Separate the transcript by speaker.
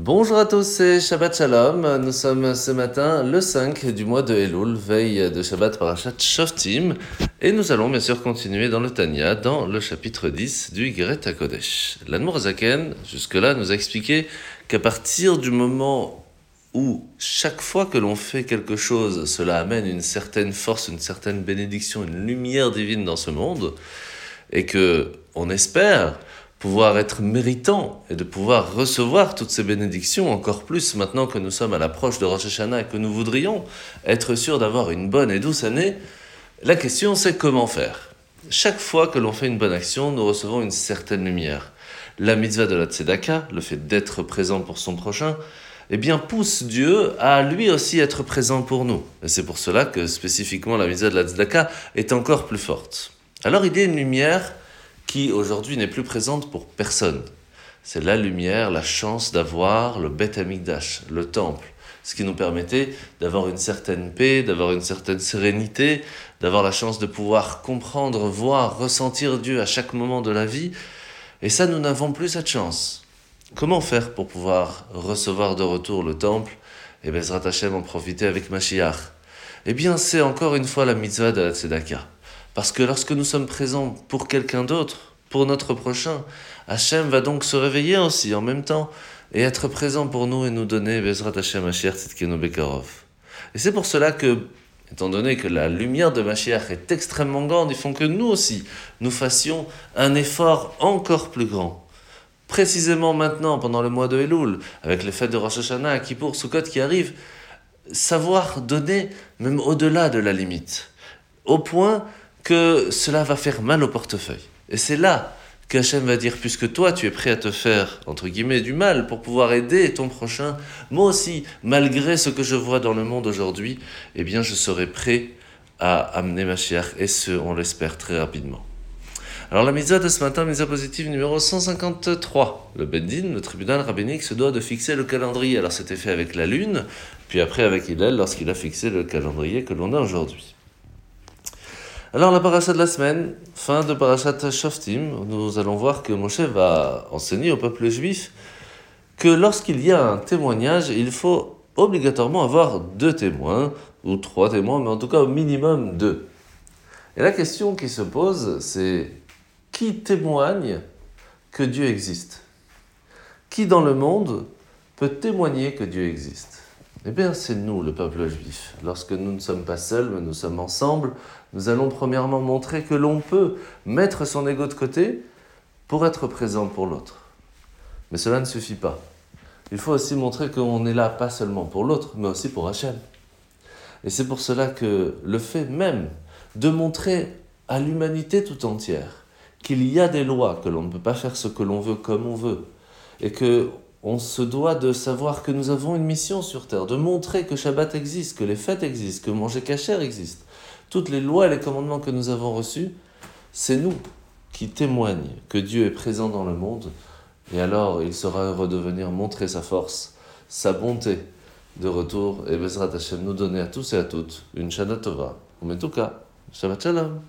Speaker 1: Bonjour à tous, c'est Shabbat Shalom. Nous sommes ce matin le 5 du mois de Elul, veille de Shabbat Parashat Shoftim. Et nous allons bien sûr continuer dans le Tanya, dans le chapitre 10 du Geret HaKodesh. L'Anmour Zaken, jusque-là, nous a expliqué qu'à partir du moment où chaque fois que l'on fait quelque chose, cela amène une certaine force, une certaine bénédiction, une lumière divine dans ce monde, et que on espère pouvoir être méritant et de pouvoir recevoir toutes ces bénédictions, encore plus maintenant que nous sommes à l'approche de Rosh Hashanah et que nous voudrions être sûrs d'avoir une bonne et douce année, la question c'est comment faire? Chaque fois que l'on fait une bonne action, nous recevons une certaine lumière. La mitzvah de la tzedaka, le fait d'être présent pour son prochain, eh bien, pousse Dieu à lui aussi être présent pour nous. Et c'est pour cela que spécifiquement la mitzvah de la tzedaka est encore plus forte. Alors il y a une lumière qui aujourd'hui n'est plus présente pour personne. C'est la lumière, la chance d'avoir le Beth Amikdash, le temple, ce qui nous permettait d'avoir une certaine paix, d'avoir une certaine sérénité, d'avoir la chance de pouvoir comprendre, voir, ressentir Dieu à chaque moment de la vie. Et ça, nous n'avons plus cette chance. Comment faire pour pouvoir recevoir de retour le temple? Et Bezrat Hashem en profiter avec Mashiach Eh bien, c'est encore une fois la mitzvah de la Tzedaka. Parce que lorsque nous sommes présents pour quelqu'un d'autre, pour notre prochain, Hachem va donc se réveiller aussi en même temps et être présent pour nous et nous donner Bezrat Tzidkenu Bekarov. Et c'est pour cela que, étant donné que la lumière de Mashiach est extrêmement grande, il faut que nous aussi, nous fassions un effort encore plus grand. Précisément maintenant, pendant le mois de Elul, avec les fêtes de Rosh Hashanah, Kippour, Sukkot qui arrivent, savoir donner même au-delà de la limite, au point que cela va faire mal au portefeuille. Et c'est là qu'Hachem va dire, puisque toi tu es prêt à te faire, entre guillemets, du mal pour pouvoir aider ton prochain, moi aussi, malgré ce que je vois dans le monde aujourd'hui, eh bien je serai prêt à amener ma chère, et ce, on l'espère très rapidement. Alors la mise de ce matin, mise positive numéro 153. Le Bendin, le tribunal rabbinique, se doit de fixer le calendrier. Alors c'était fait avec la lune, puis après avec Hillel lorsqu'il a fixé le calendrier que l'on a aujourd'hui. Alors la paracha de la semaine, fin de parachat Shoftim, nous allons voir que Moshe va enseigner au peuple juif que lorsqu'il y a un témoignage, il faut obligatoirement avoir deux témoins, ou trois témoins, mais en tout cas au minimum deux. Et la question qui se pose, c'est qui témoigne que Dieu existe? Qui dans le monde peut témoigner que Dieu existe? Eh bien, c'est nous, le peuple juif. Lorsque nous ne sommes pas seuls, mais nous sommes ensemble, nous allons premièrement montrer que l'on peut mettre son ego de côté pour être présent pour l'autre. Mais cela ne suffit pas. Il faut aussi montrer qu'on est là pas seulement pour l'autre, mais aussi pour Hachem. Et c'est pour cela que le fait même de montrer à l'humanité tout entière qu'il y a des lois, que l'on ne peut pas faire ce que l'on veut comme on veut, et que on se doit de savoir que nous avons une mission sur Terre, de montrer que Shabbat existe, que les fêtes existent, que manger cachère existe. Toutes les lois et les commandements que nous avons reçus, c'est nous qui témoignent que Dieu est présent dans le monde, et alors il sera heureux de venir montrer sa force, sa bonté de retour, et Bezrat Hashem nous donner à tous et à toutes une Shana Tova. En tout cas, Shabbat Shalom.